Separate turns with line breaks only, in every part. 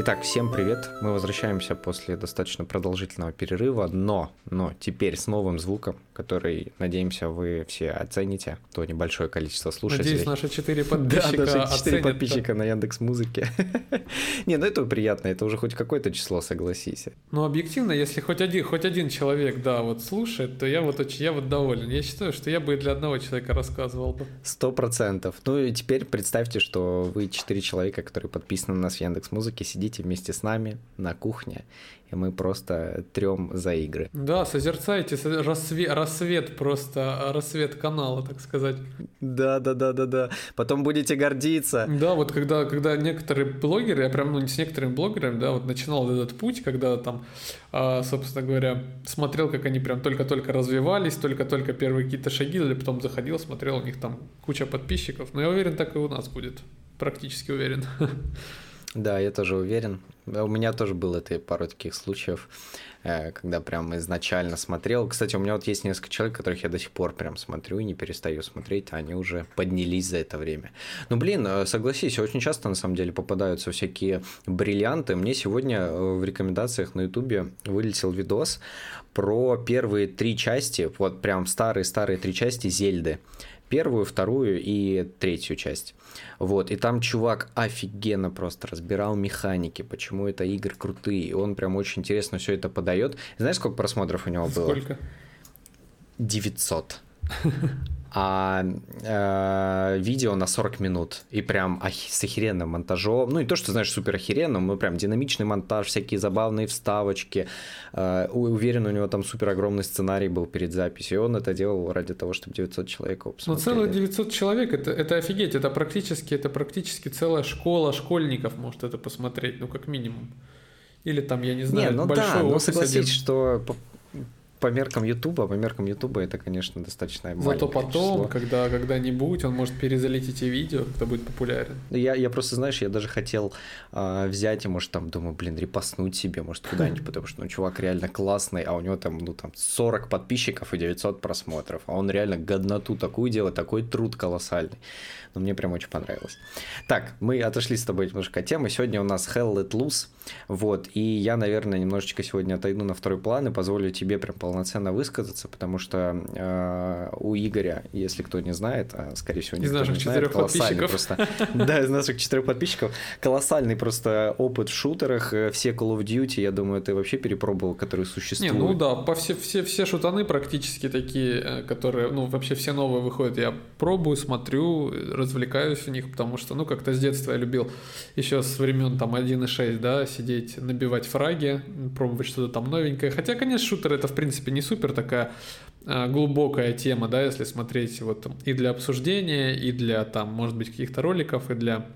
Итак, всем привет. Мы возвращаемся после достаточно продолжительного перерыва, но, но теперь с новым звуком, который, надеемся, вы все оцените, то небольшое количество слушателей.
Надеюсь, наши четыре подписчика
Да, даже четыре подписчика на Яндекс Музыке. Не, ну это приятно, это уже хоть какое-то число, согласись.
Ну, объективно, если хоть один, хоть один человек, да, вот слушает, то я вот очень, я вот доволен. Я считаю, что я бы для одного человека рассказывал бы.
Сто процентов. Ну и теперь представьте, что вы четыре человека, которые подписаны на нас в Яндекс Музыке, сидите вместе с нами на кухне, и мы просто трем за игры.
Да, созерцайте со- рассвет, рассвет просто, рассвет канала, так сказать.
Да, да, да, да, да. Потом будете гордиться.
Да, вот когда, когда некоторые блогеры, я прям ну, с некоторыми блогерами, да, вот начинал этот путь, когда там, а, собственно говоря, смотрел, как они прям только-только развивались, только-только первые какие-то шаги, или потом заходил, смотрел, у них там куча подписчиков. Но я уверен, так и у нас будет. Практически уверен.
Да, я тоже уверен. У меня тоже было это пару таких случаев, э, когда прям изначально смотрел. Кстати, у меня вот есть несколько человек, которых я до сих пор прям смотрю и не перестаю смотреть, а они уже поднялись за это время. Ну, блин, э, согласись, очень часто на самом деле попадаются всякие бриллианты. Мне сегодня э, в рекомендациях на ютубе вылетел видос про первые три части, вот прям старые-старые три части Зельды первую, вторую и третью часть. Вот, и там чувак офигенно просто разбирал механики, почему это игры крутые, и он прям очень интересно все это подает. Знаешь, сколько просмотров у него было?
Сколько?
900. А э, видео на 40 минут. И прям охи- с охеренным монтажом. Ну, не то, что, знаешь, супер охеренным, но прям динамичный монтаж, всякие забавные вставочки. Э, уверен, у него там супер огромный сценарий был перед записью. И он это делал ради того, чтобы 900 человек его
Ну,
посмотрели.
целых 900 человек, это, это офигеть, это практически, это практически целая школа школьников может это посмотреть, ну, как минимум. Или там, я не знаю,
Не, ну
большой
да,
офис
согласись,
один.
что по, меркам Ютуба, по меркам Ютуба это, конечно, достаточно
Зато
маленькое
потом,
число.
когда когда-нибудь, он может перезалить эти видео, когда будет популярен.
Я, я просто, знаешь, я даже хотел а, взять и, может, там, думаю, блин, репостнуть себе, может, куда-нибудь, потому что, ну, чувак реально классный, а у него там, ну, там, 40 подписчиков и 900 просмотров, а он реально годноту такую делает, такой труд колоссальный. Но мне прям очень понравилось. Так, мы отошли с тобой немножко от темы. Сегодня у нас Hell Let Loose, вот, и я, наверное, немножечко сегодня отойду на второй план и позволю тебе прям полноценно высказаться, потому что э, у Игоря, если кто не знает, а, скорее всего,
Из
никто
наших
не знает, колоссальный просто да, из наших четырех подписчиков. Колоссальный просто опыт в шутерах. э, Все Call of Duty, я думаю, ты вообще перепробовал, которые
Не,
существуют.
ну да, по все, все, все шутаны практически такие, э, которые, ну, вообще все новые выходят. Я пробую, смотрю, развлекаюсь в них, потому что, ну, как-то с детства я любил еще с времен там 1.6, да, сидеть, набивать фраги, пробовать что-то там новенькое. Хотя, конечно, шутер это, в принципе, не супер такая э, глубокая тема, да, если смотреть вот и для обсуждения, и для там, может быть, каких-то роликов, и для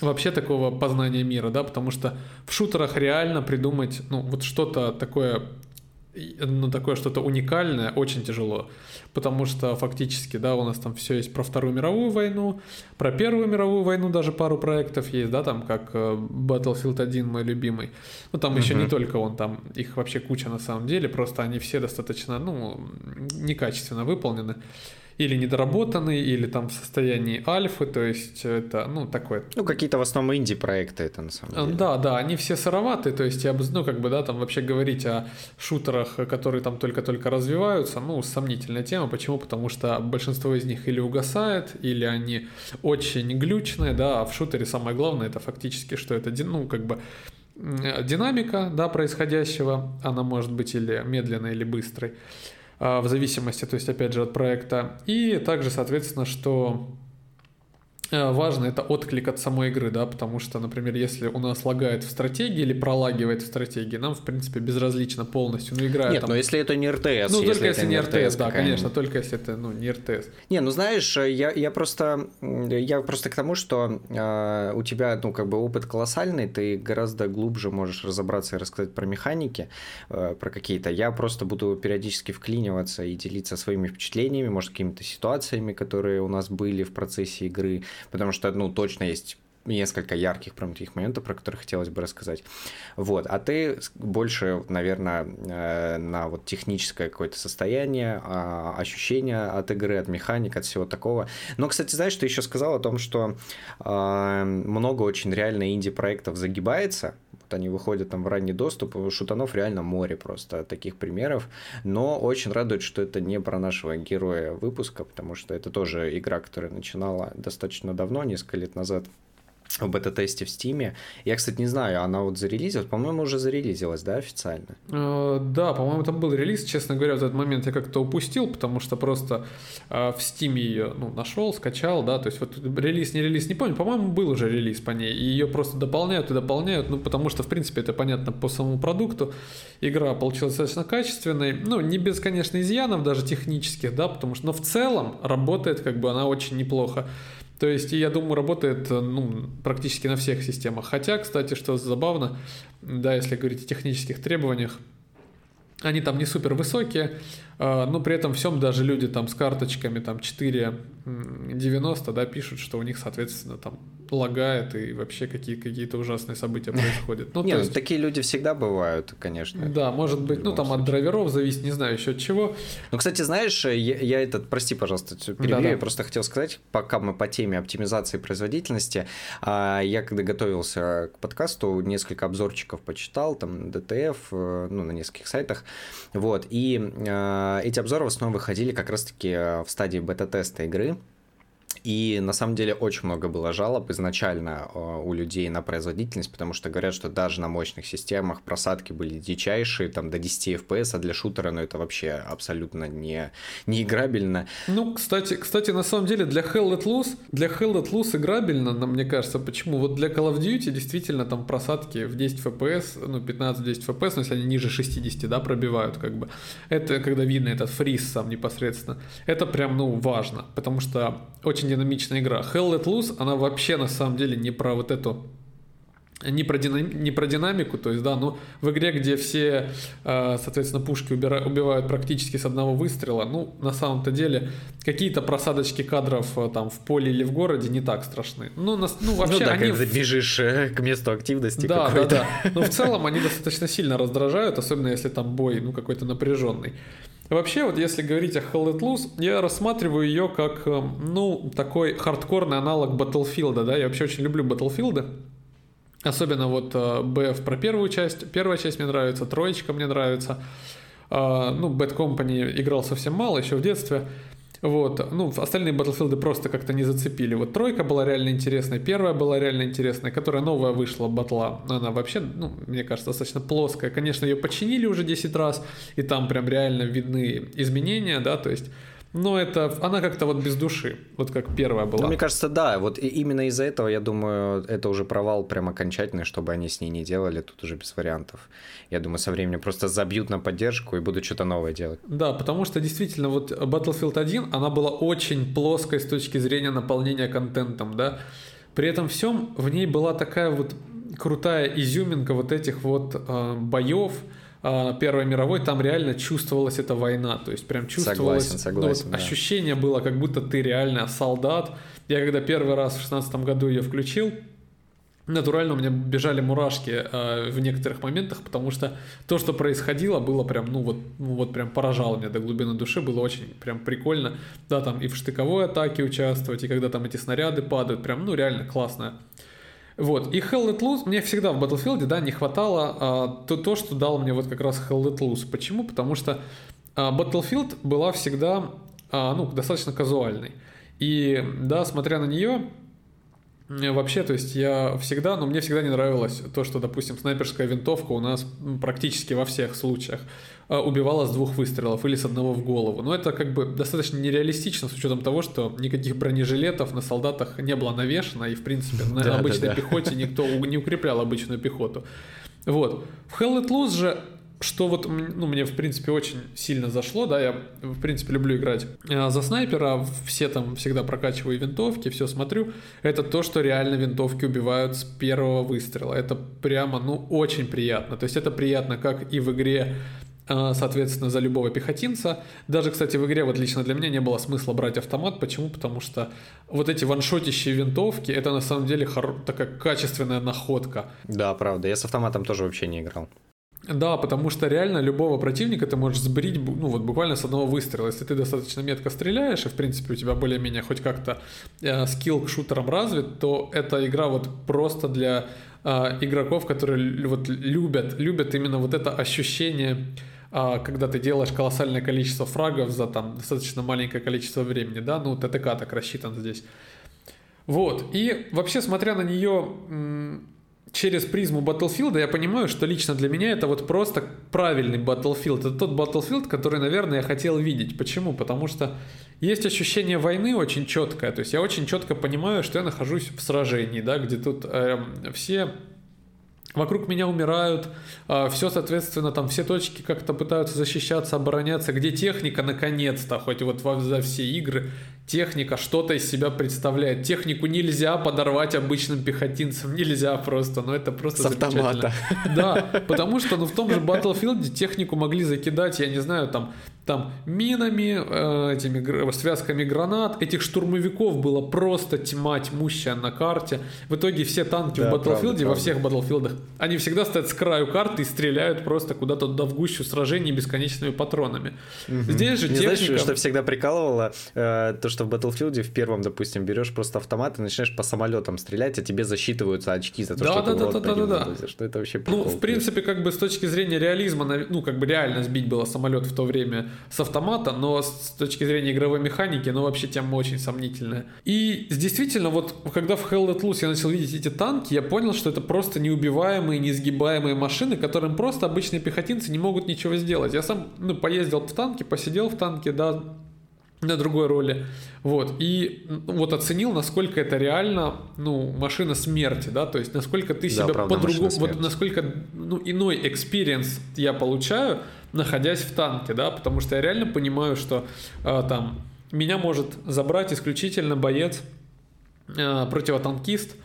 вообще такого познания мира, да, потому что в шутерах реально придумать, ну, вот что-то такое, ну, такое что-то уникальное очень тяжело, потому что фактически, да, у нас там все есть про Вторую мировую войну, про Первую мировую войну даже пару проектов есть, да, там как э, Battlefield 1 мой любимый, ну, там еще не
Мгм.
только он, там их вообще куча на самом деле, просто они все достаточно, ну, некачественно выполнены или недоработаны, или там в состоянии альфы, то есть это, ну, такое
Ну, какие-то в основном инди-проекты это на самом деле.
Да, да, они все сыроватые, то есть я бы, ну, как бы, да, там вообще говорить о шутерах, которые там только-только развиваются, ну, сомнительная тема. Почему? Потому что большинство из них или угасает, или они очень глючные, да, а в шутере самое главное это фактически, что это, ну, как бы динамика, да, происходящего, она может быть или медленной, или быстрой, в зависимости, то есть, опять же, от проекта. И также, соответственно, что Важно это отклик от самой игры, да, потому что, например, если у нас лагает в стратегии или пролагивает в стратегии, нам, в принципе, безразлично полностью, ну, играя
Нет,
там...
но если это не РТС,
ну, только
это
если не РТС, да,
какая-нибудь.
конечно, только если это, ну, не РТС.
Не, ну знаешь, я, я просто я просто к тому, что э, у тебя, ну, как бы опыт колоссальный, ты гораздо глубже можешь разобраться и рассказать про механики, э, про какие-то. Я просто буду периодически вклиниваться и делиться своими впечатлениями, может, какими-то ситуациями, которые у нас были в процессе игры, потому что, ну, точно есть несколько ярких прям таких моментов, про которые хотелось бы рассказать. Вот, а ты больше, наверное, э, на вот техническое какое-то состояние, а, ощущения от игры, от механик, от всего такого. Но, кстати, знаешь, ты еще сказал о том, что а, много очень реально инди-проектов загибается, они выходят там в ранний доступ, шутанов реально море просто таких примеров, но очень радует, что это не про нашего героя выпуска, потому что это тоже игра, которая начинала достаточно давно, несколько лет назад, в бета-тесте в Стиме. Я, кстати, не знаю, она вот зарелизилась, по-моему, уже зарелизилась, да, официально?
Э, да, по-моему, там был релиз, честно говоря, в этот момент я как-то упустил, потому что просто э, в Стиме ее ну, нашел, скачал, да, то есть вот релиз, не релиз, не помню, по-моему, был уже релиз по ней, и ее просто дополняют и дополняют, ну, потому что, в принципе, это понятно по самому продукту. Игра получилась достаточно качественной, ну, не без, конечно, изъянов, даже технических, да, потому что, но в целом работает, как бы, она очень неплохо. То есть, я думаю, работает ну, практически на всех системах. Хотя, кстати, что забавно, да, если говорить о технических требованиях, они там не супер высокие, а, но при этом всем даже люди там с карточками там 4,90, да, пишут, что у них, соответственно, там лагает и вообще какие, какие-то ужасные события происходят.
Ну, Нет, ну, есть... такие люди всегда бывают, конечно.
Да, может быть, ну там случае. от драйверов зависит, не знаю еще от чего.
Ну, кстати, знаешь, я, я этот, прости, пожалуйста, перебью, да, да. я просто хотел сказать, пока мы по теме оптимизации производительности, а, я когда готовился к подкасту, несколько обзорчиков почитал, там, DTF, э, ну, на нескольких сайтах, вот, и а, эти обзоры в основном выходили как раз-таки э, в стадии бета-теста игры. И на самом деле очень много было жалоб изначально э, у людей на производительность, потому что говорят, что даже на мощных системах просадки были дичайшие, там до 10 FPS, а для шутера, ну это вообще абсолютно не, не играбельно.
Ну, кстати, кстати, на самом деле для Hell Let Loose, для Hell Let Loose играбельно, мне кажется, почему? Вот для Call of Duty действительно там просадки в 10 FPS, ну 15-10 FPS, но если они ниже 60, да, пробивают как бы. Это когда видно этот фриз сам непосредственно. Это прям, ну, важно, потому что очень динамичная игра. Hell Let Loose, она вообще на самом деле не про вот эту не про, динам, не про динамику, то есть, да, но в игре, где все, э, соответственно, пушки убира, убивают практически с одного выстрела, ну, на самом-то деле, какие-то просадочки кадров э, там в поле или в городе не так страшны. Ну, на, ну вообще ну,
да,
они...
когда бежишь э, к месту активности
Да, да, да. Но в целом они достаточно сильно раздражают, особенно если там бой, ну, какой-то напряженный. Вообще, вот если говорить о Hell Let Loose, я рассматриваю ее как, эм, ну, такой хардкорный аналог Battlefield, да, я вообще очень люблю Battlefield, особенно вот BF э, про первую часть, первая часть мне нравится, троечка мне нравится, э, ну, Bad Company играл совсем мало еще в детстве, вот, ну, остальные Battlefield просто как-то не зацепили. Вот тройка была реально интересной, первая была реально интересной, которая новая вышла, батла, она вообще, ну, мне кажется, достаточно плоская. Конечно, ее починили уже 10 раз, и там прям реально видны изменения, да, то есть но это она как-то вот без души, вот как первая была.
Ну, мне кажется, да, вот именно из-за этого, я думаю, это уже провал прям окончательный, чтобы они с ней не делали, тут уже без вариантов. Я думаю, со временем просто забьют на поддержку и будут что-то новое делать.
Да, потому что действительно вот Battlefield 1, она была очень плоской с точки зрения наполнения контентом, да. При этом всем в ней была такая вот крутая изюминка вот этих вот э, боев, а, Первой мировой, там реально чувствовалась эта война. То есть прям чувствовалось... Согласен, согласен, ну, вот да. Ощущение было, как будто ты реально солдат. Я когда первый раз в шестнадцатом году ее включил, натурально у меня бежали мурашки э, в некоторых моментах, потому что то, что происходило, было прям, ну вот, ну вот прям поражало меня до глубины души, было очень прям прикольно. Да, там и в штыковой атаке участвовать, и когда там эти снаряды падают, прям, ну реально классно. Вот. И Hell Let Loose, мне всегда в Battlefield, да, не хватало а, то, то, что дал мне вот как раз Hell Let Loose. Почему? Потому что а, Battlefield была всегда, а, ну, достаточно казуальной. И, да, смотря на нее, Вообще, то есть я всегда, но мне всегда не нравилось то, что, допустим, снайперская винтовка у нас практически во всех случаях а, убивала с двух выстрелов или с одного в голову. Но это как бы достаточно нереалистично с учетом того, что никаких бронежилетов на солдатах не было навешено, и, в принципе, на да, обычной да, да. пехоте никто не укреплял обычную пехоту. Вот. В Hell Let Loose же что вот, ну, мне, в принципе, очень сильно зашло, да, я, в принципе, люблю играть э, за снайпера, все там всегда прокачиваю винтовки, все смотрю, это то, что реально винтовки убивают с первого выстрела, это прямо, ну, очень приятно, то есть это приятно как и в игре э, соответственно, за любого пехотинца. Даже, кстати, в игре, вот лично для меня, не было смысла брать автомат. Почему? Потому что вот эти ваншотящие винтовки, это на самом деле хор- такая качественная находка.
Да, правда. Я с автоматом тоже вообще не играл.
Да, потому что реально любого противника ты можешь сбрить, ну вот буквально с одного выстрела. Если ты достаточно метко стреляешь, и в принципе у тебя более-менее хоть как-то э, скилл к шутерам развит, то эта игра вот просто для э, игроков, которые вот любят, любят именно вот это ощущение э, когда ты делаешь колоссальное количество фрагов за там достаточно маленькое количество времени, да, ну ТТК так рассчитан здесь. Вот, и вообще, смотря на нее, через призму Battlefield я понимаю, что лично для меня это вот просто правильный Battlefield. Это тот Battlefield, который, наверное, я хотел видеть. Почему? Потому что есть ощущение войны очень четкое. То есть я очень четко понимаю, что я нахожусь в сражении, да, где тут э, все Вокруг меня умирают, а, все, соответственно, там все точки как-то пытаются защищаться, обороняться. Где техника, наконец-то, хоть вот за все игры, техника что-то из себя представляет. Технику нельзя подорвать обычным пехотинцам, нельзя просто, но это просто
С автомата.
Да, потому что ну, в том же Battlefield технику могли закидать, я не знаю, там там минами, э, этими связками гранат. Этих штурмовиков было просто тьма тьмущая на карте. В итоге все танки да, в Battlefield, правда, во всех Battlefield, они всегда стоят с краю карты и стреляют просто куда-то туда в гущу сражений бесконечными патронами.
Угу. Здесь же Не техника... знаешь, что всегда прикалывало? Э, то, что в Battlefield в первом, допустим, берешь просто автомат и начинаешь по самолетам стрелять, а тебе засчитываются очки за то,
да,
что
да,
ты да,
да, да, да, да.
Что это вообще
прикол? Ну, в принципе, как бы с точки зрения реализма, ну, как бы реально сбить было самолет в то время с автомата, но с точки зрения игровой механики, ну вообще тема очень сомнительная. И действительно, вот когда в Hell Let Loose я начал видеть эти танки, я понял, что это просто неубиваемые, неизгибаемые машины, которым просто обычные пехотинцы не могут ничего сделать. Я сам ну, поездил в танке, посидел в танке, да, на другой роли. Вот. И вот оценил, насколько это реально, ну, машина смерти, да, то есть насколько ты себя да, по-другому, вот насколько ну, иной experience я получаю, находясь в танке, да, потому что я реально понимаю, что э, там меня может забрать исключительно боец, э, противотанкист,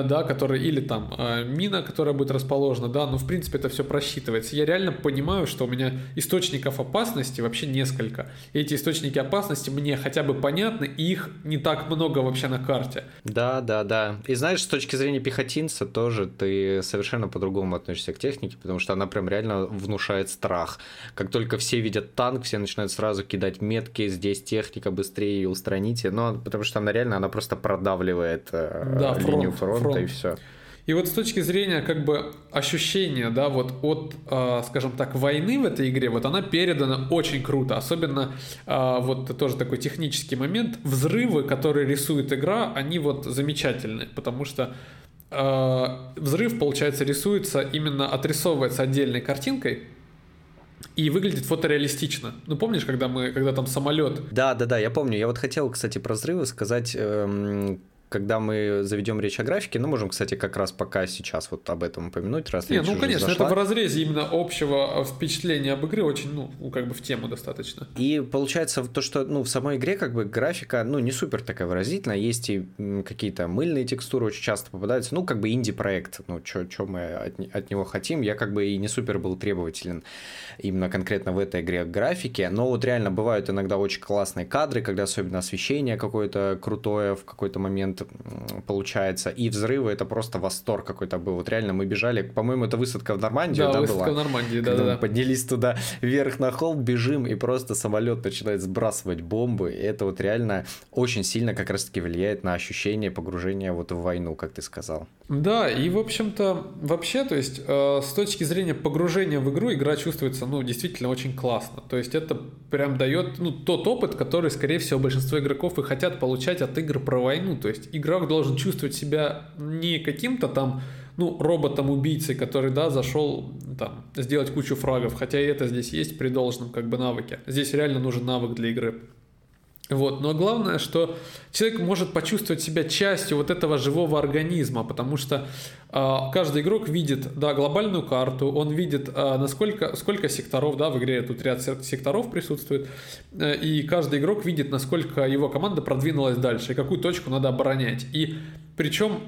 да, который, или там э, мина, которая будет расположена, да, но в принципе это все просчитывается. Я реально понимаю, что у меня источников опасности вообще несколько. И эти источники опасности мне хотя бы понятны, и их не так много вообще на карте.
Да, да, да. И знаешь, с точки зрения пехотинца тоже ты совершенно по-другому относишься к технике, потому что она прям реально внушает страх. Как только все видят танк, все начинают сразу кидать метки, здесь техника быстрее устраните, но потому что она реально, она просто продавливает э, да, линию фронта фронта и все.
И вот с точки зрения как бы ощущения, да, вот от, э, скажем так, войны в этой игре, вот она передана очень круто. Особенно э, вот тоже такой технический момент. Взрывы, которые рисует игра, они вот замечательные, потому что э, взрыв, получается, рисуется именно отрисовывается отдельной картинкой, и выглядит фотореалистично. Ну, помнишь, когда мы, когда там самолет?
Да, да, да, я помню. Я вот хотел, кстати, про взрывы сказать, эм, когда мы заведем речь о графике, ну, можем, кстати, как раз пока сейчас вот об этом упомянуть, раз
Не, ну, конечно, зашла. это в разрезе именно общего впечатления об игре очень, ну, как бы в тему достаточно.
И получается то, что, ну, в самой игре как бы графика, ну, не супер такая выразительная, есть и какие-то мыльные текстуры очень часто попадаются, ну, как бы инди-проект, ну, что мы от, от него хотим, я как бы и не супер был требователен именно конкретно в этой игре графике, но вот реально бывают иногда очень классные кадры, когда особенно освещение какое-то крутое в какой-то момент получается, и взрывы, это просто восторг какой-то был. Вот реально мы бежали, по-моему, это высадка в Нормандию,
да,
да
высадка
была?
в Нормандии, да, да,
Мы поднялись туда вверх на холм, бежим, и просто самолет начинает сбрасывать бомбы, и это вот реально очень сильно как раз-таки влияет на ощущение погружения вот в войну, как ты сказал.
Да, и в общем-то, вообще, то есть, э, с точки зрения погружения в игру, игра чувствуется, ну, действительно очень классно. То есть, это прям дает, ну, тот опыт, который, скорее всего, большинство игроков и хотят получать от игр про войну. То есть, игрок должен чувствовать себя не каким-то там, ну, роботом-убийцей, который, да, зашел там сделать кучу фрагов, хотя и это здесь есть при должном как бы навыке. Здесь реально нужен навык для игры. Вот. Но главное, что человек может почувствовать себя частью вот этого живого организма, потому что каждый игрок видит, да, глобальную карту, он видит, а, насколько, сколько секторов, да, в игре тут ряд секторов присутствует, э, и каждый игрок видит, насколько его команда продвинулась дальше, и какую точку надо оборонять. И причем,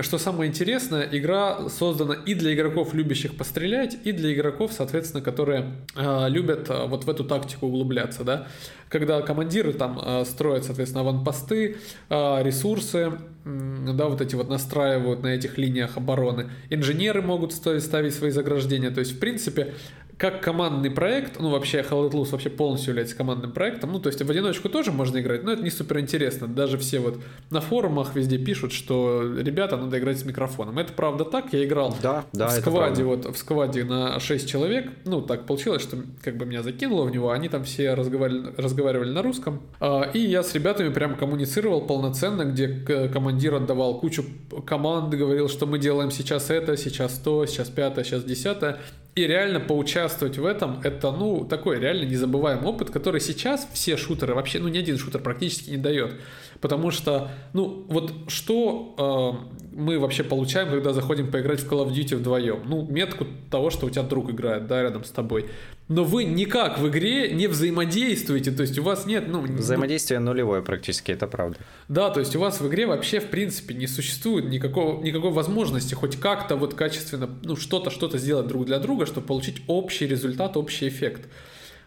что самое интересное, игра создана и для игроков, любящих пострелять, и для игроков, соответственно, которые э, любят э, вот в эту тактику углубляться, да. Когда командиры там э, строят, соответственно, аванпосты, э, ресурсы, да, вот эти вот настраивают на этих линиях обороны. Инженеры могут ставить свои заграждения. То есть, в принципе, как командный проект, ну вообще Hell Loose вообще полностью является командным проектом, ну то есть в одиночку тоже можно играть, но это не супер интересно. Даже все вот на форумах везде пишут, что ребята, надо играть с микрофоном. Это правда так, я играл
да, да,
в скваде, вот в скваде на 6 человек, ну так получилось, что как бы меня закинуло в него, они там все разговаривали, разговаривали на русском, а, и я с ребятами прям коммуницировал полноценно, где командир отдавал кучу команд, говорил, что мы делаем сейчас это, сейчас то, сейчас пятое, сейчас десятое, и реально поучаствовать в этом, это, ну, такой реально незабываемый опыт, который сейчас все шутеры, вообще, ну, ни один шутер практически не дает. Потому что, ну, вот что э, мы вообще получаем, когда заходим поиграть в Call of Duty вдвоем? Ну, метку того, что у тебя друг играет, да, рядом с тобой. Но вы никак в игре не взаимодействуете, то есть у вас нет, ну...
Взаимодействие нулевое практически, это правда.
Да, то есть у вас в игре вообще, в принципе, не существует никакого, никакой возможности хоть как-то вот качественно, ну, что-то, что-то сделать друг для друга, чтобы получить общий результат, общий эффект.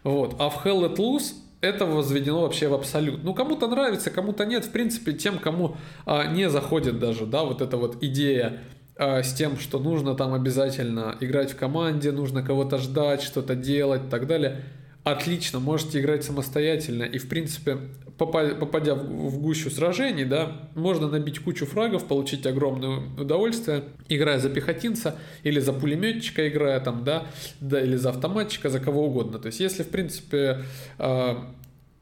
Вот. А в Hell Let Loose это возведено вообще в абсолют. Ну, кому-то нравится, кому-то нет. В принципе, тем, кому а, не заходит даже, да, вот эта вот идея а, с тем, что нужно там обязательно играть в команде, нужно кого-то ждать, что-то делать и так далее. Отлично, можете играть самостоятельно. И, в принципе, попадя в гущу сражений, да, можно набить кучу фрагов, получить огромное удовольствие, играя за пехотинца или за пулеметчика играя там, да, да, или за автоматчика, за кого угодно. То есть, если, в принципе, а,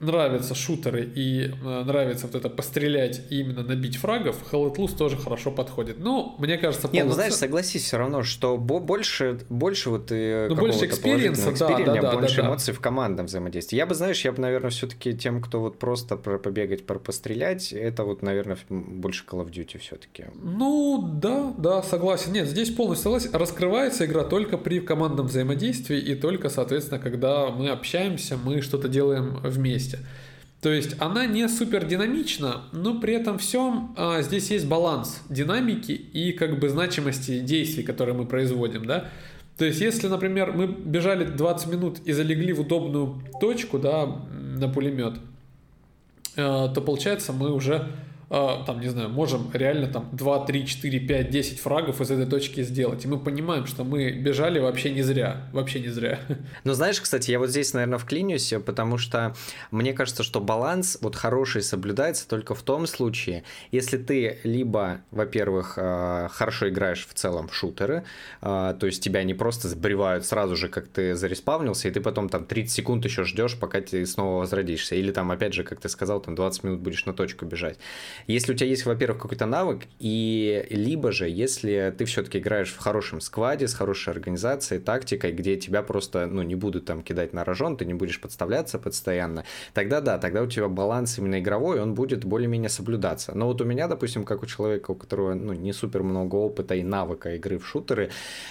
нравятся шутеры и э, нравится вот это пострелять и именно набить фрагов, Hell Let Loose тоже хорошо подходит. Ну, мне кажется,
полноцен... Не, ну знаешь, согласись все равно, что больше, больше вот
и ну, больше experience а, да, да, да,
больше
да,
эмоций да. в командном взаимодействии. Я бы, знаешь, я бы, наверное, все-таки тем, кто вот просто про побегать, про пострелять, это вот, наверное, больше Call of Duty все-таки.
Ну, да, да, согласен. Нет, здесь полностью согласен. Раскрывается игра только при командном взаимодействии и только, соответственно, когда мы общаемся, мы что-то делаем вместе вместе. То есть она не супер динамична, но при этом всем а, здесь есть баланс динамики и как бы значимости действий, которые мы производим, да. То есть если, например, мы бежали 20 минут и залегли в удобную точку, да, на пулемет, э, то получается мы уже там, не знаю, можем реально там 2, 3, 4, 5, 10 фрагов из этой точки сделать. И мы понимаем, что мы бежали вообще не зря. Вообще не зря.
Ну, знаешь, кстати, я вот здесь, наверное, вклинюсь, потому что мне кажется, что баланс вот хороший соблюдается только в том случае, если ты либо, во-первых, а, хорошо играешь в целом в шутеры, а, то есть тебя не просто сбривают сразу же, как ты зареспавнился, и ты потом там 30 секунд еще ждешь, пока ты снова возродишься. Или там, опять же, как ты сказал, там 20 минут будешь на точку бежать. Если у тебя есть, во-первых, какой-то навык, и либо же, если ты все-таки играешь в хорошем скваде, с хорошей организацией, тактикой, где тебя просто, ну, не будут там кидать на рожон, ты не будешь подставляться постоянно, тогда да, тогда у тебя баланс именно игровой, он будет более-менее соблюдаться. Но вот у меня, допустим, как у человека, у которого, ну, не супер много опыта и навыка игры в шутеры,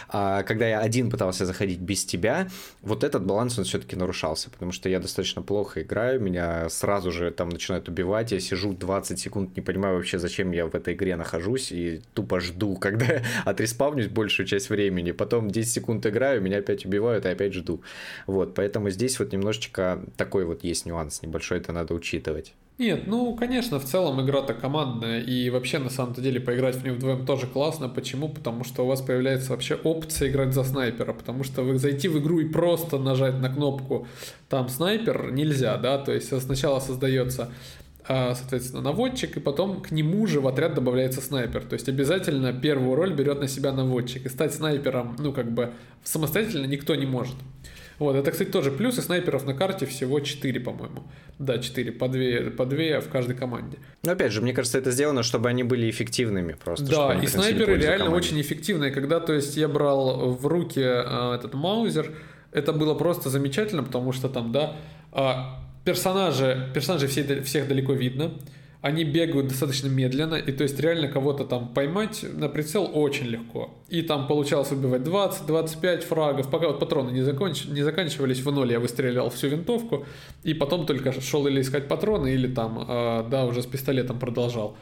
а, когда я один пытался заходить без тебя, вот этот баланс, он все-таки нарушался, потому что я достаточно плохо играю, меня сразу же там начинают убивать, я сижу 20 секунд не понимаю вообще, зачем я в этой игре нахожусь, и тупо жду, когда отреспавнюсь большую часть времени, потом 10 секунд играю, меня опять убивают, и опять жду. Вот, поэтому здесь вот немножечко такой вот есть нюанс небольшой, это надо учитывать.
Нет, ну, конечно, в целом игра-то командная, и вообще, на самом-то деле, поиграть в нее вдвоем тоже классно. Почему? Потому что у вас появляется вообще опция играть за снайпера, потому что вы зайти в игру и просто нажать на кнопку там снайпер нельзя, да, то есть сначала создается соответственно, наводчик, и потом к нему же в отряд добавляется снайпер. То есть обязательно первую роль берет на себя наводчик. И стать снайпером, ну, как бы самостоятельно никто не может. Вот, это, кстати, тоже плюс, и снайперов на карте всего 4, по-моему. Да, 4, по 2, по 2 в каждой команде.
Но опять же, мне кажется, это сделано, чтобы они были эффективными просто.
Да, и снайперы реально команде. очень эффективные. Когда, то есть, я брал в руки э, этот маузер, это было просто замечательно, потому что там, да, э, персонажи, персонажи все, всех далеко видно. они бегают достаточно медленно, и то есть реально кого-то там поймать на прицел очень легко. И там получалось убивать 20-25 фрагов, пока вот патроны не, законч... не заканчивались в ноль, я выстрелял всю винтовку, и потом только шел или искать патроны, или там, э, да, уже с пистолетом продолжал.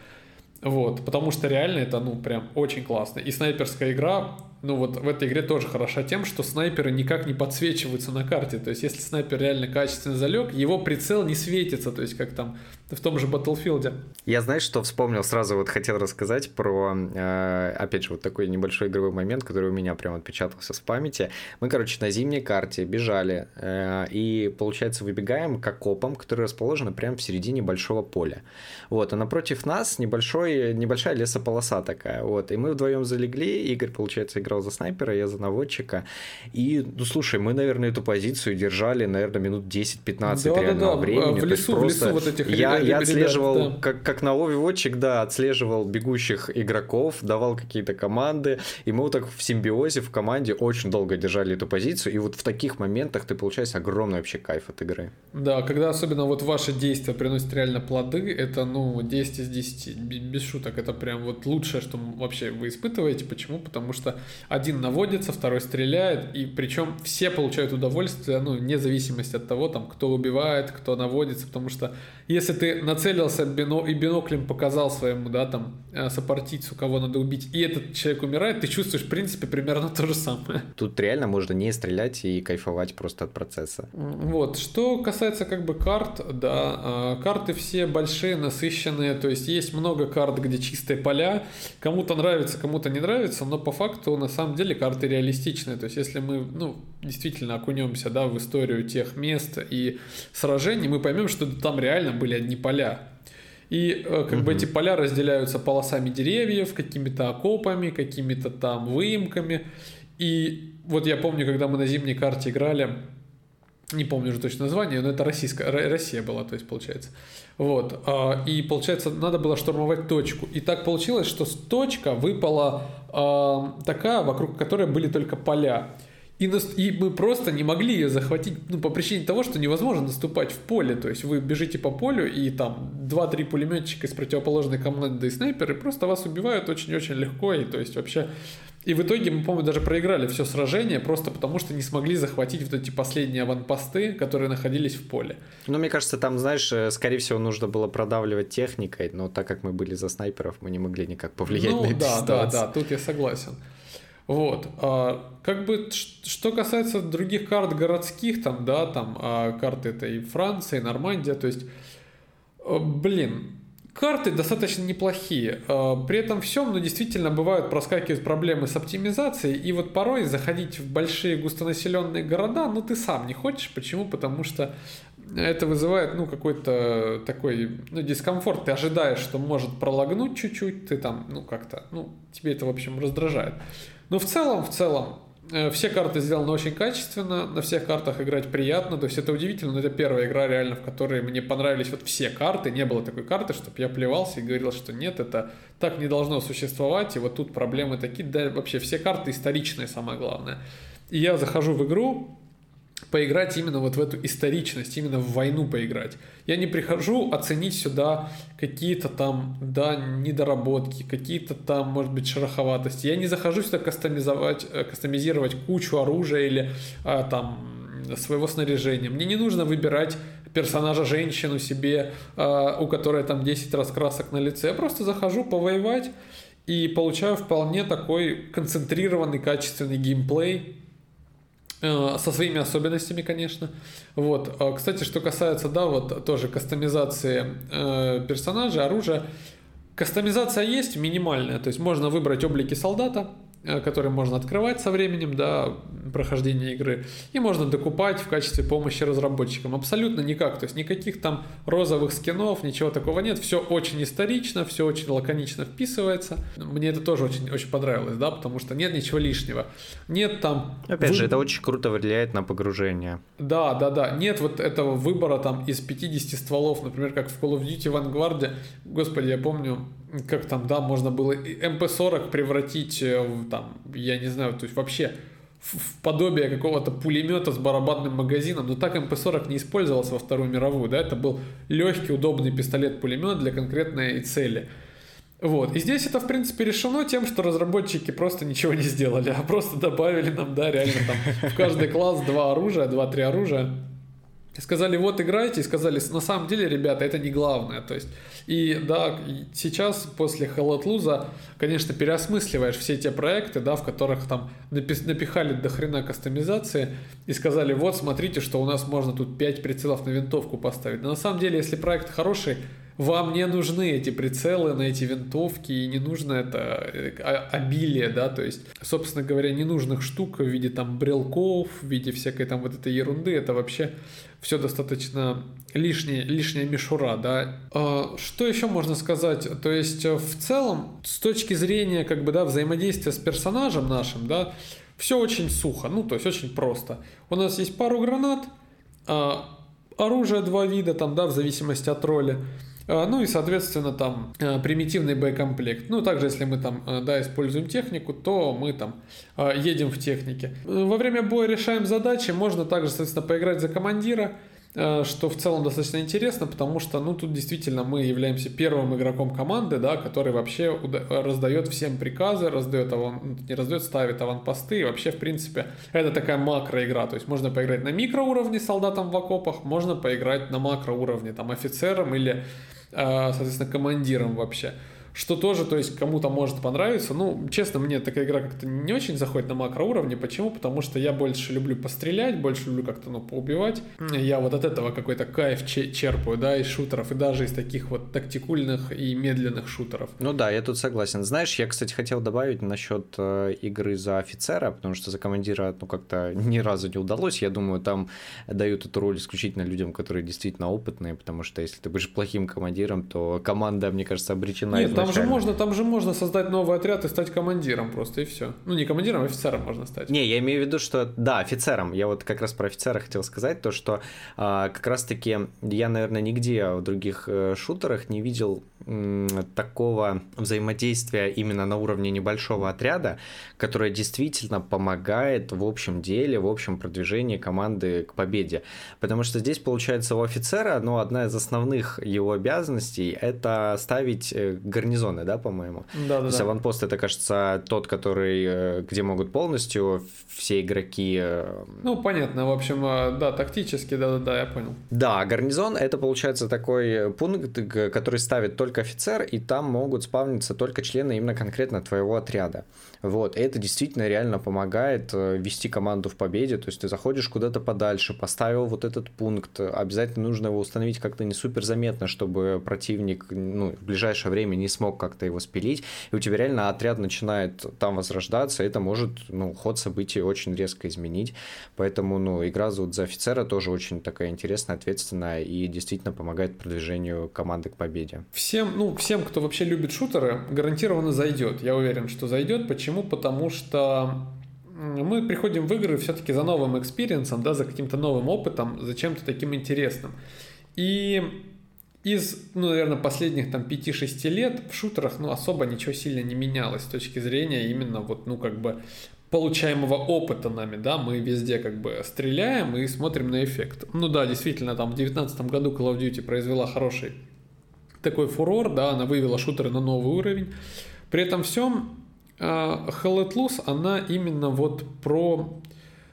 Вот, потому что реально это, ну, прям очень классно. И снайперская игра, ну вот в этой игре тоже хороша тем, что снайперы никак не подсвечиваются на карте. То есть если снайпер реально качественно залег, его прицел не светится, то есть как там в том же Battlefield.
Я, знаешь, что вспомнил сразу, вот хотел рассказать про, э, опять же, вот такой небольшой игровой момент, который у меня прям отпечатался в памяти. Мы, короче, на зимней карте бежали, э, и, получается, выбегаем к окопам, которые расположены прямо в середине большого поля. Вот, а напротив нас небольшой, небольшая лесополоса такая, вот, и мы вдвоем залегли, Игорь, получается, играл за снайпера, я за наводчика, и, ну, слушай, мы, наверное, эту позицию держали, наверное, минут 10-15 да, реального да, да. времени.
В лесу, в лесу вот этих
я я, отслеживал, да. как, как на Вотчик, да, отслеживал бегущих игроков, давал какие-то команды, и мы вот так в симбиозе, в команде очень долго держали эту позицию, и вот в таких моментах ты получаешь огромный вообще кайф от игры.
Да, когда особенно вот ваши действия приносят реально плоды, это, ну, 10 из 10, без шуток, это прям вот лучшее, что вообще вы испытываете. Почему? Потому что один наводится, второй стреляет, и причем все получают удовольствие, ну, вне зависимости от того, там, кто убивает, кто наводится, потому что если ты нацелился бино, и биноклем показал своему, да, там, э, сопартийцу, кого надо убить, и этот человек умирает, ты чувствуешь, в принципе, примерно то же самое.
Тут реально можно не стрелять и кайфовать просто от процесса.
Вот, что касается как бы карт, да, а, карты все большие, насыщенные, то есть есть много карт, где чистые поля, кому-то нравится, кому-то не нравится, но по факту на самом деле карты реалистичные, то есть если мы, ну, действительно окунемся, да, в историю тех мест и сражений, мы поймем, что там реально были одни поля. И э, как угу. бы эти поля разделяются полосами деревьев, какими-то окопами, какими-то там выемками. И вот я помню, когда мы на зимней карте играли, не помню уже точно название, но это российская, Россия была, то есть получается. Вот. А, и получается, надо было штурмовать точку. И так получилось, что точка выпала а, такая, вокруг которой были только поля. И, и мы просто не могли ее захватить, ну, по причине того, что невозможно наступать в поле. То есть вы бежите по полю, и там 2-3 пулеметчика из противоположной команды и снайперы просто вас убивают очень-очень легко. И то есть вообще... И в итоге мы, по-моему, даже проиграли все сражение просто потому, что не смогли захватить вот эти последние аванпосты, которые находились в поле.
Ну, мне кажется, там, знаешь, э, скорее всего, нужно было продавливать техникой, но так как мы были за снайперов, мы не могли никак повлиять ну, на это.
Да, да, да, тут я согласен. Вот. А, как бы, что касается других карт городских, там, да, там, а, карты это и Франция, и Нормандия, то есть, а, блин, карты достаточно неплохие. А, при этом всем, ну, действительно, бывают проскакивают проблемы с оптимизацией, и вот порой заходить в большие густонаселенные города, ну, ты сам не хочешь. Почему? Потому что это вызывает, ну, какой-то такой, ну, дискомфорт. Ты ожидаешь, что может пролагнуть чуть-чуть, ты там, ну, как-то, ну, тебе это, в общем, раздражает. Но в целом, в целом, э, все карты сделаны очень качественно, на всех картах играть приятно, то есть это удивительно, но это первая игра реально, в которой мне понравились вот все карты, не было такой карты, чтобы я плевался и говорил, что нет, это так не должно существовать, и вот тут проблемы такие, да вообще все карты историчные, самое главное. И я захожу в игру, поиграть именно вот в эту историчность, именно в войну поиграть. Я не прихожу оценить сюда какие-то там, да, недоработки, какие-то там, может быть, шероховатости. Я не захожу сюда кастомизовать, э, кастомизировать кучу оружия или а, там своего снаряжения. Мне не нужно выбирать персонажа женщину себе, а, у которой там 10 раскрасок на лице. Я просто захожу повоевать и получаю вполне такой концентрированный, качественный геймплей, со своими особенностями, конечно. Вот. А, кстати, что касается, да, вот тоже кастомизации э, персонажа, оружия. Кастомизация есть минимальная, то есть можно выбрать облики солдата, Э, который можно открывать со временем, да, прохождения игры, и можно докупать в качестве помощи разработчикам. Абсолютно никак, то есть никаких там розовых скинов, ничего такого нет, все очень исторично, все очень лаконично вписывается. Мне это тоже очень, очень понравилось, да, потому что нет ничего лишнего. Нет там...
Опять вы... же, это очень круто влияет на погружение.
Да, да, да, нет вот этого выбора там из 50 стволов, например, как в Call of Duty Vanguard, господи, я помню, как там, да, можно было MP40 превратить в, там, я не знаю, то есть вообще в подобие какого-то пулемета с барабанным магазином, но так МП-40 не использовался во Вторую мировую, да, это был легкий, удобный пистолет-пулемет для конкретной цели. Вот. И здесь это, в принципе, решено тем, что разработчики просто ничего не сделали, а просто добавили нам, да, реально там в каждый класс два оружия, два-три оружия. Сказали, вот играйте, и сказали, на самом деле, ребята, это не главное. То есть, и да, сейчас после Hello конечно, переосмысливаешь все те проекты, да, в которых там напихали до хрена кастомизации и сказали, вот смотрите, что у нас можно тут 5 прицелов на винтовку поставить. Но на самом деле, если проект хороший, вам не нужны эти прицелы на эти винтовки, и не нужно это э, обилие, да, то есть, собственно говоря, ненужных штук в виде там брелков, в виде всякой там вот этой ерунды, это вообще все достаточно лишнее, лишняя мишура, да. А, что еще можно сказать? То есть, э, в целом, с точки зрения, как бы, да, взаимодействия с персонажем нашим, да, все очень сухо, ну, то есть, очень просто. У нас есть пару гранат, а, оружие два вида, там, да, в зависимости от роли. А, ну и, соответственно, там а, примитивный боекомплект. Ну, также, если мы там, а, да, используем технику, то мы там едем в технике. Во время боя решаем задачи, можно также, соответственно, поиграть за командира, что в целом достаточно интересно, потому что, ну, тут действительно мы являемся первым игроком команды, да, который вообще раздает всем приказы, раздает аван, не раздает, ставит аванпосты, и вообще, в принципе, это такая макроигра, то есть можно поиграть на микроуровне солдатом в окопах, можно поиграть на макроуровне, там, офицером или соответственно, командиром вообще. Что тоже, то есть, кому-то может понравиться. Ну, честно, мне такая игра как-то не очень заходит на макроуровне. Почему? Потому что я больше люблю пострелять, больше люблю как-то, ну, поубивать. Я вот от этого какой-то кайф черпаю, да, из шутеров, и даже из таких вот тактикульных и медленных шутеров.
Ну да, я тут согласен. Знаешь, я, кстати, хотел добавить насчет э, игры за офицера, потому что за командира, ну, как-то ни разу не удалось. Я думаю, там дают эту роль исключительно людям, которые действительно опытные, потому что если ты будешь плохим командиром, то команда, мне кажется, обречена
Нет, там же можно, там же можно создать новый отряд и стать командиром просто, и все. Ну, не командиром, а офицером можно стать.
Не, я имею в виду, что, да, офицером. Я вот как раз про офицера хотел сказать, то, что а, как раз-таки я, наверное, нигде в других э, шутерах не видел такого взаимодействия именно на уровне небольшого отряда, которое действительно помогает в общем деле, в общем продвижении команды к победе. Потому что здесь, получается, у офицера, ну, одна из основных его обязанностей – это ставить э, гарнизон гарнизоны, да, по-моему?
Да, да.
То есть аванпост это, кажется, тот, который, э, где могут полностью все игроки... Э,
ну, понятно, в общем, да, тактически, да-да-да, я понял.
Да, гарнизон это, получается, такой пункт, который ставит только офицер, и там могут спавниться только члены именно конкретно твоего отряда. Вот, и это действительно реально помогает вести команду в победе, то есть ты заходишь куда-то подальше, поставил вот этот пункт, обязательно нужно его установить как-то не супер заметно, чтобы противник ну, в ближайшее время не смог как-то его спилить, и у тебя реально отряд начинает там возрождаться, это может, ну, ход событий очень резко изменить, поэтому, ну, игра зовут за офицера тоже очень такая интересная, ответственная и действительно помогает продвижению команды к победе.
Всем, ну, всем, кто вообще любит шутеры, гарантированно зайдет, я уверен, что зайдет, почему? Потому что мы приходим в игры все-таки за новым experience ом, да, за каким-то новым опытом, за чем-то таким интересным. И из, ну, наверное, последних там 5-6 лет в шутерах, ну, особо ничего сильно не менялось с точки зрения именно вот, ну, как бы получаемого опыта нами, да, мы везде как бы стреляем и смотрим на эффект. Ну да, действительно, там в 2019 году Call of Duty произвела хороший такой фурор, да, она вывела шутеры на новый уровень. При этом всем Hell Let Loose, она именно вот про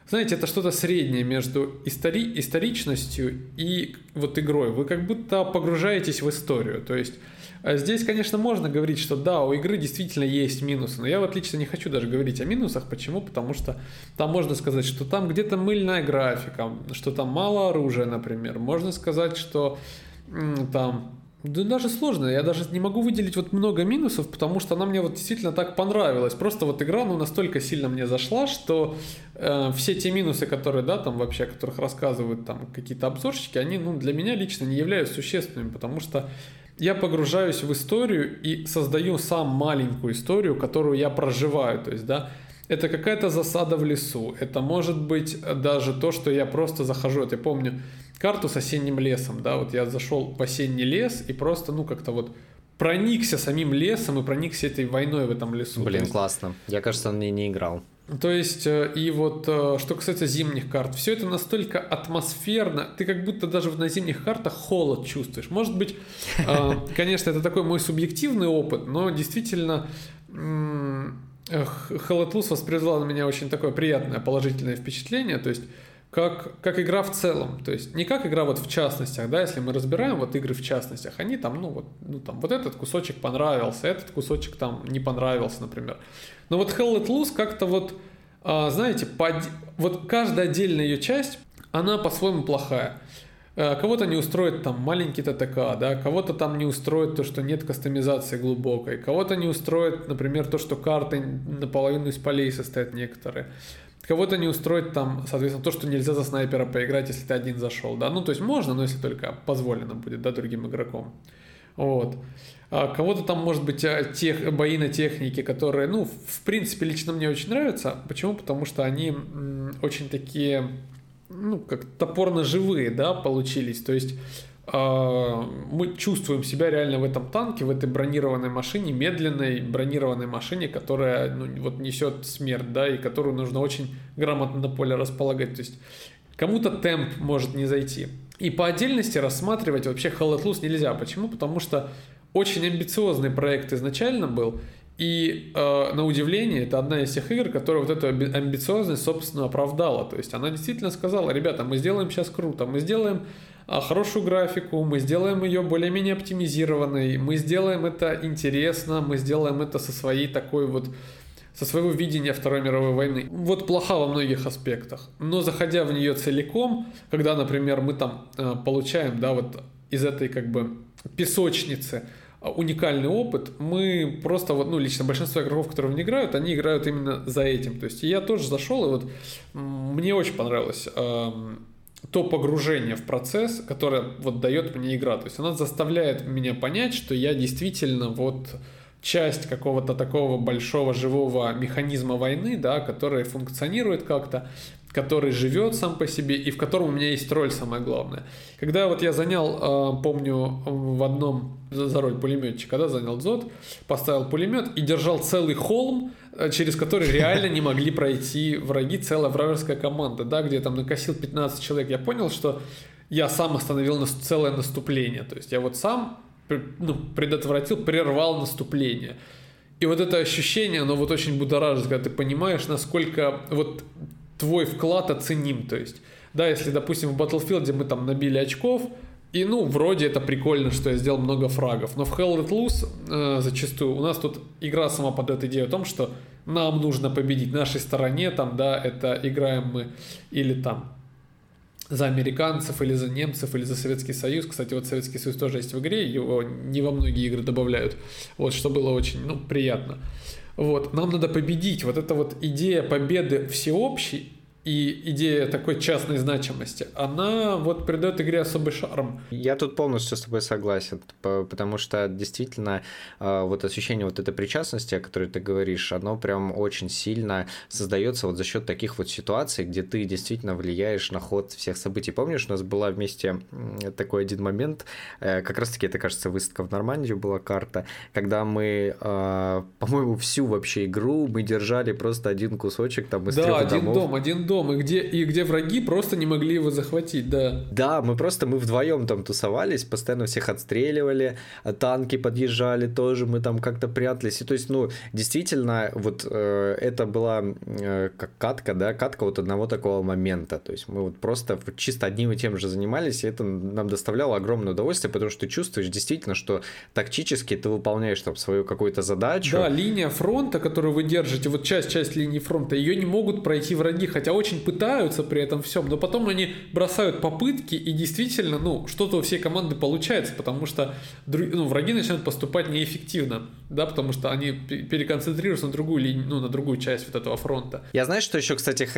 знаете, это что-то среднее между истори- историчностью и вот игрой. Вы как будто погружаетесь в историю. То есть а здесь, конечно, можно говорить, что да, у игры действительно есть минусы, но я вот лично не хочу даже говорить о минусах. Почему? Потому что там можно сказать, что там где-то мыльная графика, что там мало оружия, например. Можно сказать, что там да даже сложно, я даже не могу выделить вот много минусов, потому что она мне вот действительно так понравилась. Просто вот игра, ну, настолько сильно мне зашла, что э, все те минусы, которые, да, там вообще, о которых рассказывают там какие-то обзорщики, они, ну, для меня лично не являются существенными, потому что я погружаюсь в историю и создаю сам маленькую историю, которую я проживаю, то есть, да, это какая-то засада в лесу, это может быть даже то, что я просто захожу, вот я помню, карту с осенним лесом, да, вот я зашел в осенний лес и просто, ну, как-то вот проникся самим лесом и проникся этой войной в этом лесу.
Блин, есть... классно. Я, кажется, он мне не играл.
То есть, э, и вот э, что касается зимних карт, все это настолько атмосферно, ты как будто даже на зимних картах холод чувствуешь. Может быть, э, конечно, это такой мой субъективный опыт, но действительно Холотлус воспроизвела на меня очень такое приятное положительное впечатление. То есть, как, как игра в целом. То есть не как игра вот в частностях, да, если мы разбираем вот игры в частностях, они там, ну вот, ну там, вот этот кусочек понравился, этот кусочек там не понравился, например. Но вот Hell Let Loose как-то вот, а, знаете, под... вот каждая отдельная ее часть, она по-своему плохая. А, кого-то не устроит там маленький ТТК, да, кого-то там не устроит то, что нет кастомизации глубокой, кого-то не устроит, например, то, что карты наполовину из полей состоят некоторые. Кого-то не устроит там, соответственно, то, что нельзя за снайпера поиграть, если ты один зашел, да. Ну, то есть можно, но если только позволено будет, да, другим игрокам. Вот. А кого-то там, может быть, а, тех, бои на технике, которые, ну, в принципе, лично мне очень нравятся. Почему? Потому что они очень такие, ну, как топорно-живые, да, получились. То есть мы чувствуем себя реально в этом танке, в этой бронированной машине, медленной бронированной машине, которая ну, вот несет смерть, да, и которую нужно очень грамотно на поле располагать. То есть кому-то темп может не зайти. И по отдельности рассматривать вообще Loose нельзя. Почему? Потому что очень амбициозный проект изначально был, и э, на удивление, это одна из тех игр, которая вот эту амбициозность, собственно, оправдала. То есть она действительно сказала, ребята, мы сделаем сейчас круто, мы сделаем а, хорошую графику, мы сделаем ее более-менее оптимизированной, мы сделаем это интересно, мы сделаем это со своей такой вот со своего видения Второй мировой войны. Вот плоха во многих аспектах. Но заходя в нее целиком, когда, например, мы там э, получаем, да, вот из этой как бы песочницы а, уникальный опыт, мы просто вот, ну, лично большинство игроков, которые в нее играют, они играют именно за этим. То есть я тоже зашел, и вот мне очень понравилось эм, то погружение в процесс, которое вот дает мне игра. То есть она заставляет меня понять, что я действительно вот часть какого-то такого большого живого механизма войны, да, который функционирует как-то, который живет сам по себе и в котором у меня есть роль самое главное. Когда вот я занял, э, помню, в одном за роль пулеметчика, да, занял дзот, поставил пулемет и держал целый холм, э, через который реально не могли пройти враги, целая вражеская команда, да, где там накосил 15 человек. Я понял, что я сам остановил целое наступление. То есть я вот сам ну, предотвратил, прервал наступление. И вот это ощущение, оно вот очень будоражит, когда ты понимаешь, насколько вот твой вклад оценим. То есть, да, если, допустим, в Battlefield мы там набили очков, и, ну, вроде это прикольно, что я сделал много фрагов, но в Hell Let Loose э, зачастую у нас тут игра сама подает идею о том, что нам нужно победить нашей стороне, там, да, это играем мы или там за американцев, или за немцев, или за Советский Союз. Кстати, вот Советский Союз тоже есть в игре, его не во многие игры добавляют. Вот, что было очень, ну, приятно. Вот, нам надо победить. Вот эта вот идея победы всеобщей, и идея такой частной значимости, она вот придает игре особый шарм.
Я тут полностью с тобой согласен, потому что действительно а, вот ощущение вот этой причастности, о которой ты говоришь, оно прям очень сильно создается вот за счет таких вот ситуаций, где ты действительно влияешь на ход всех событий. Помнишь, у нас была вместе такой один момент, э, как раз таки это, кажется, выставка в Нормандию была карта, когда мы, а, по-моему, всю вообще игру мы держали просто один кусочек там из
да,
трех
один
домов.
дом, один дом дом, и где, и где враги просто не могли его захватить, да.
Да, мы просто, мы вдвоем там тусовались, постоянно всех отстреливали, а танки подъезжали тоже, мы там как-то прятались. И то есть, ну, действительно, вот э, это была э, как катка, да, катка вот одного такого момента. То есть мы вот просто чисто одним и тем же занимались, и это нам доставляло огромное удовольствие, потому что ты чувствуешь действительно, что тактически ты выполняешь там свою какую-то задачу.
Да, линия фронта, которую вы держите, вот часть-часть линии фронта, ее не могут пройти враги, хотя очень пытаются при этом всем, но потом они бросают попытки, и действительно, ну, что-то у всей команды получается, потому что ну, враги начинают поступать неэффективно, да, потому что они переконцентрируются на другую линию, ну, на другую часть вот этого фронта.
Я знаю, что еще, кстати,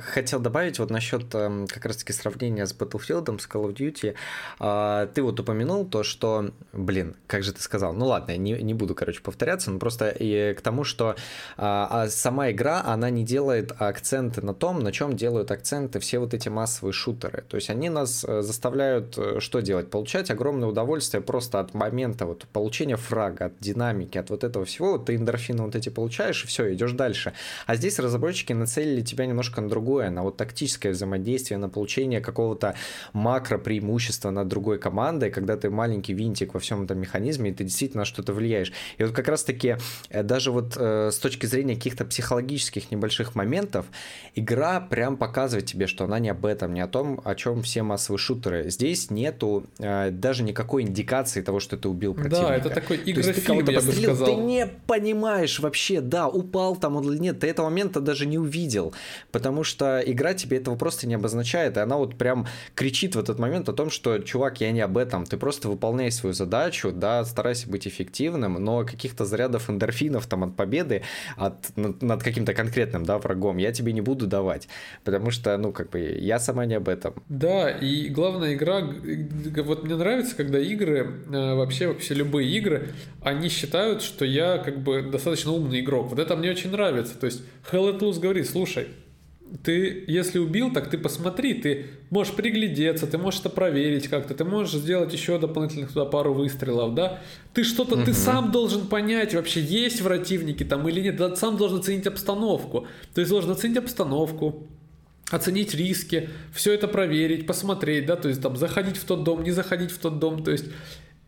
хотел добавить вот насчет эм, как раз-таки сравнения с Battlefield, с Call of Duty. А, ты вот упомянул то, что, блин, как же ты сказал? Ну ладно, не, не буду, короче, повторяться, но просто и к тому, что а, а сама игра, она не делает акценты на том, на чем делают акценты все вот эти массовые шутеры. То есть они нас э, заставляют э, что делать? Получать огромное удовольствие просто от момента вот получения фрага, от динамики, механики, от вот этого всего, ты эндорфины вот эти получаешь, и все, идешь дальше. А здесь разработчики нацелили тебя немножко на другое, на вот тактическое взаимодействие, на получение какого-то макро преимущества над другой командой, когда ты маленький винтик во всем этом механизме, и ты действительно что-то влияешь. И вот как раз-таки э, даже вот э, с точки зрения каких-то психологических небольших моментов, игра прям показывает тебе, что она не об этом, не о том, о чем все массовые шутеры. Здесь нету э, даже никакой индикации того, что ты убил противника.
Да, это такой игрофильм, я бы сказал.
Ты не понимаешь вообще, да, упал там он или нет, ты этого момента даже не увидел, потому что игра тебе этого просто не обозначает, и она вот прям кричит в этот момент о том, что, чувак, я не об этом, ты просто выполняй свою задачу, да, старайся быть эффективным, но каких-то зарядов эндорфинов там от победы, от, над, над каким-то конкретным, да, врагом я тебе не буду давать, потому что, ну, как бы, я сама не об этом.
Да, и главная игра, вот мне нравится, когда игры, э, вообще, вообще любые игры, они считают, что я как бы достаточно умный игрок. Вот это мне очень нравится. То есть Hell Loose говорит, слушай, ты, если убил, так ты посмотри, ты можешь приглядеться, ты можешь это проверить как-то, ты можешь сделать еще дополнительных туда пару выстрелов, да? Ты что-то, угу. ты сам должен понять, вообще есть вративники там или нет, ты сам должен оценить обстановку. То есть должен оценить обстановку, оценить риски, все это проверить, посмотреть, да, то есть там заходить в тот дом, не заходить в тот дом, то есть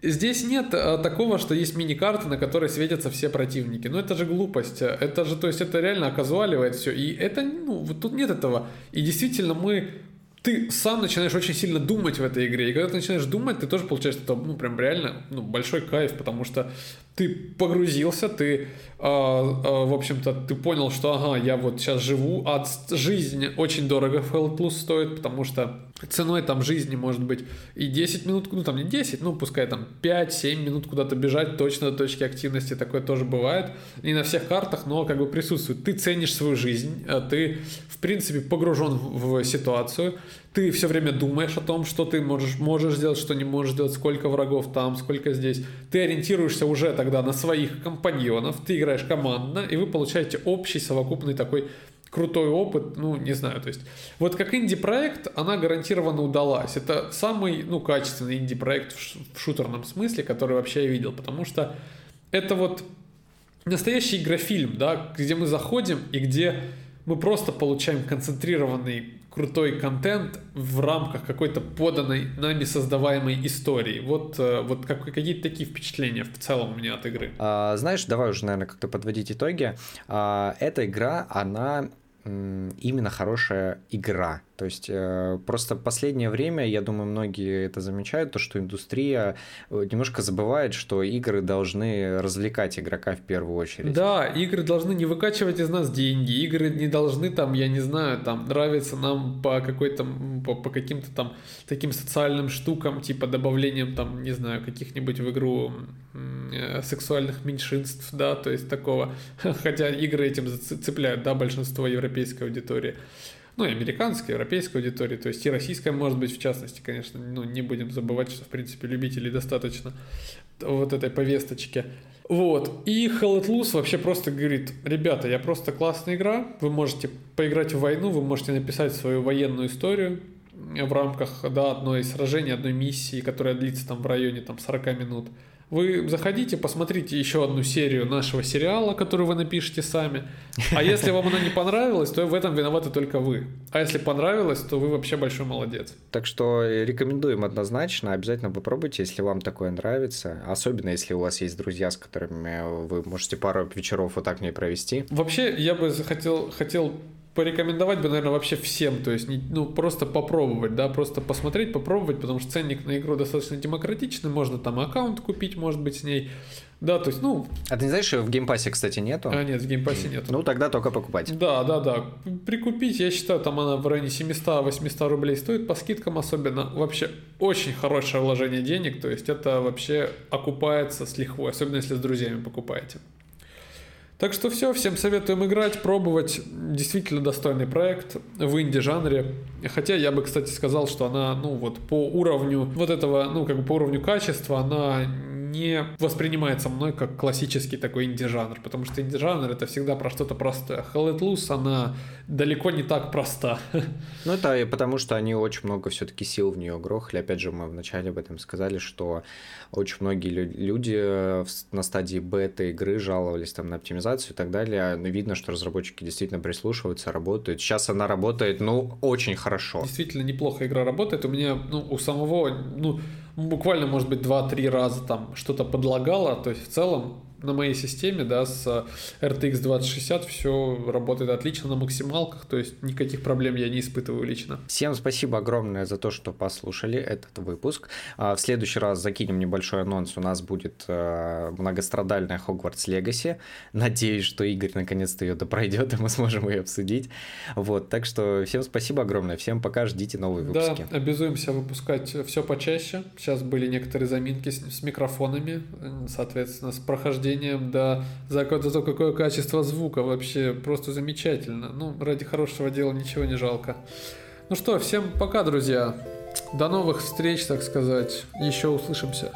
Здесь нет а, такого, что есть мини-карты, на которой светятся все противники. Ну это же глупость. Это же, то есть это реально оказуаливает все. И это, ну, вот тут нет этого. И действительно мы ты сам начинаешь очень сильно думать в этой игре. И когда ты начинаешь думать, ты тоже получаешь это, ну, прям реально, ну, большой кайф, потому что ты погрузился, ты, э, э, в общем-то, ты понял, что, ага, я вот сейчас живу, а жизнь очень дорого в Hell Plus стоит, потому что ценой там жизни может быть и 10 минут, ну, там не 10, ну, пускай там 5-7 минут куда-то бежать точно до точки активности, такое тоже бывает. Не на всех картах, но как бы присутствует. Ты ценишь свою жизнь, а ты, в принципе, погружен в ситуацию, ты все время думаешь о том, что ты можешь, можешь сделать, что не можешь сделать, сколько врагов там, сколько здесь. Ты ориентируешься уже тогда на своих компаньонов, ты играешь командно, и вы получаете общий совокупный такой крутой опыт, ну, не знаю, то есть, вот как инди-проект, она гарантированно удалась. Это самый, ну, качественный инди-проект в, шутерном смысле, который вообще я видел, потому что это вот настоящий игрофильм, да, где мы заходим и где мы просто получаем концентрированный крутой контент в рамках какой-то поданной нами создаваемой истории. Вот, э, вот как, какие-то такие впечатления в целом у меня от игры.
А, знаешь, давай уже, наверное, как-то подводить итоги. А, эта игра, она именно хорошая игра. То есть э, просто последнее время, я думаю, многие это замечают, то, что индустрия э, немножко забывает, что игры должны развлекать игрока в первую очередь.
Да, игры должны не выкачивать из нас деньги, игры не должны там, я не знаю, там нравиться нам по какой-то, по, по каким-то там таким социальным штукам, типа добавлением там, не знаю, каких-нибудь в игру э, сексуальных меньшинств, да, то есть такого. Хотя игры этим цепляют, да, большинство европейской аудитории ну, и американской, европейской аудитории, то есть и российская, может быть, в частности, конечно, ну, не будем забывать, что, в принципе, любителей достаточно вот этой повесточки. Вот, и Hell Loose вообще просто говорит, ребята, я просто классная игра, вы можете поиграть в войну, вы можете написать свою военную историю в рамках, да, одной сражения, одной миссии, которая длится там в районе там 40 минут. Вы заходите, посмотрите еще одну серию нашего сериала, который вы напишете сами. А если вам она не понравилась, то в этом виноваты только вы. А если понравилось, то вы вообще большой молодец.
Так что рекомендуем однозначно. Обязательно попробуйте, если вам такое нравится. Особенно, если у вас есть друзья, с которыми вы можете пару вечеров вот так не провести.
Вообще, я бы хотел, хотел порекомендовать бы, наверное, вообще всем, то есть, не, ну, просто попробовать, да, просто посмотреть, попробовать, потому что ценник на игру достаточно демократичный, можно там аккаунт купить, может быть, с ней, да, то есть, ну...
А ты не знаешь, в Game Pass е, кстати, нету?
А, нет, в Game Pass е нету.
Ну, тогда только покупать.
Да, да, да. Прикупить, я считаю, там она в районе 700-800 рублей стоит, по скидкам особенно. Вообще, очень хорошее вложение денег, то есть, это вообще окупается с лихвой, особенно если с друзьями покупаете. Так что все, всем советуем играть, пробовать. Действительно достойный проект в инди-жанре. Хотя я бы, кстати, сказал, что она, ну вот по уровню вот этого, ну как бы по уровню качества, она не воспринимается мной как классический такой инди-жанр, потому что инди-жанр это всегда про что-то простое. Hell Let Loose, она далеко не так проста.
Ну, это и потому, что они очень много все-таки сил в нее грохали. Опять же, мы вначале об этом сказали, что очень многие люди э, на стадии бета игры жаловались там на оптимизацию и так далее. Но видно, что разработчики действительно прислушиваются, работают. Сейчас она работает, ну, очень хорошо.
Действительно неплохо игра работает. У меня, ну, у самого, ну, буквально, может быть, 2-3 раза там что-то подлагало. То есть в целом на моей системе, да, с RTX 2060 все работает отлично на максималках, то есть никаких проблем я не испытываю лично.
Всем спасибо огромное за то, что послушали этот выпуск. А, в следующий раз закинем небольшой анонс, у нас будет э, многострадальная Hogwarts Legacy. Надеюсь, что Игорь наконец-то ее допройдет, и мы сможем ее обсудить. Вот, так что всем спасибо огромное, всем пока, ждите новые выпуски.
Да, обязуемся выпускать все почаще. Сейчас были некоторые заминки с, с микрофонами, соответственно, с прохождением прохождением, да, за, за то, какое качество звука вообще просто замечательно. Ну, ради хорошего дела ничего не жалко. Ну что, всем пока, друзья. До новых встреч, так сказать. Еще услышимся.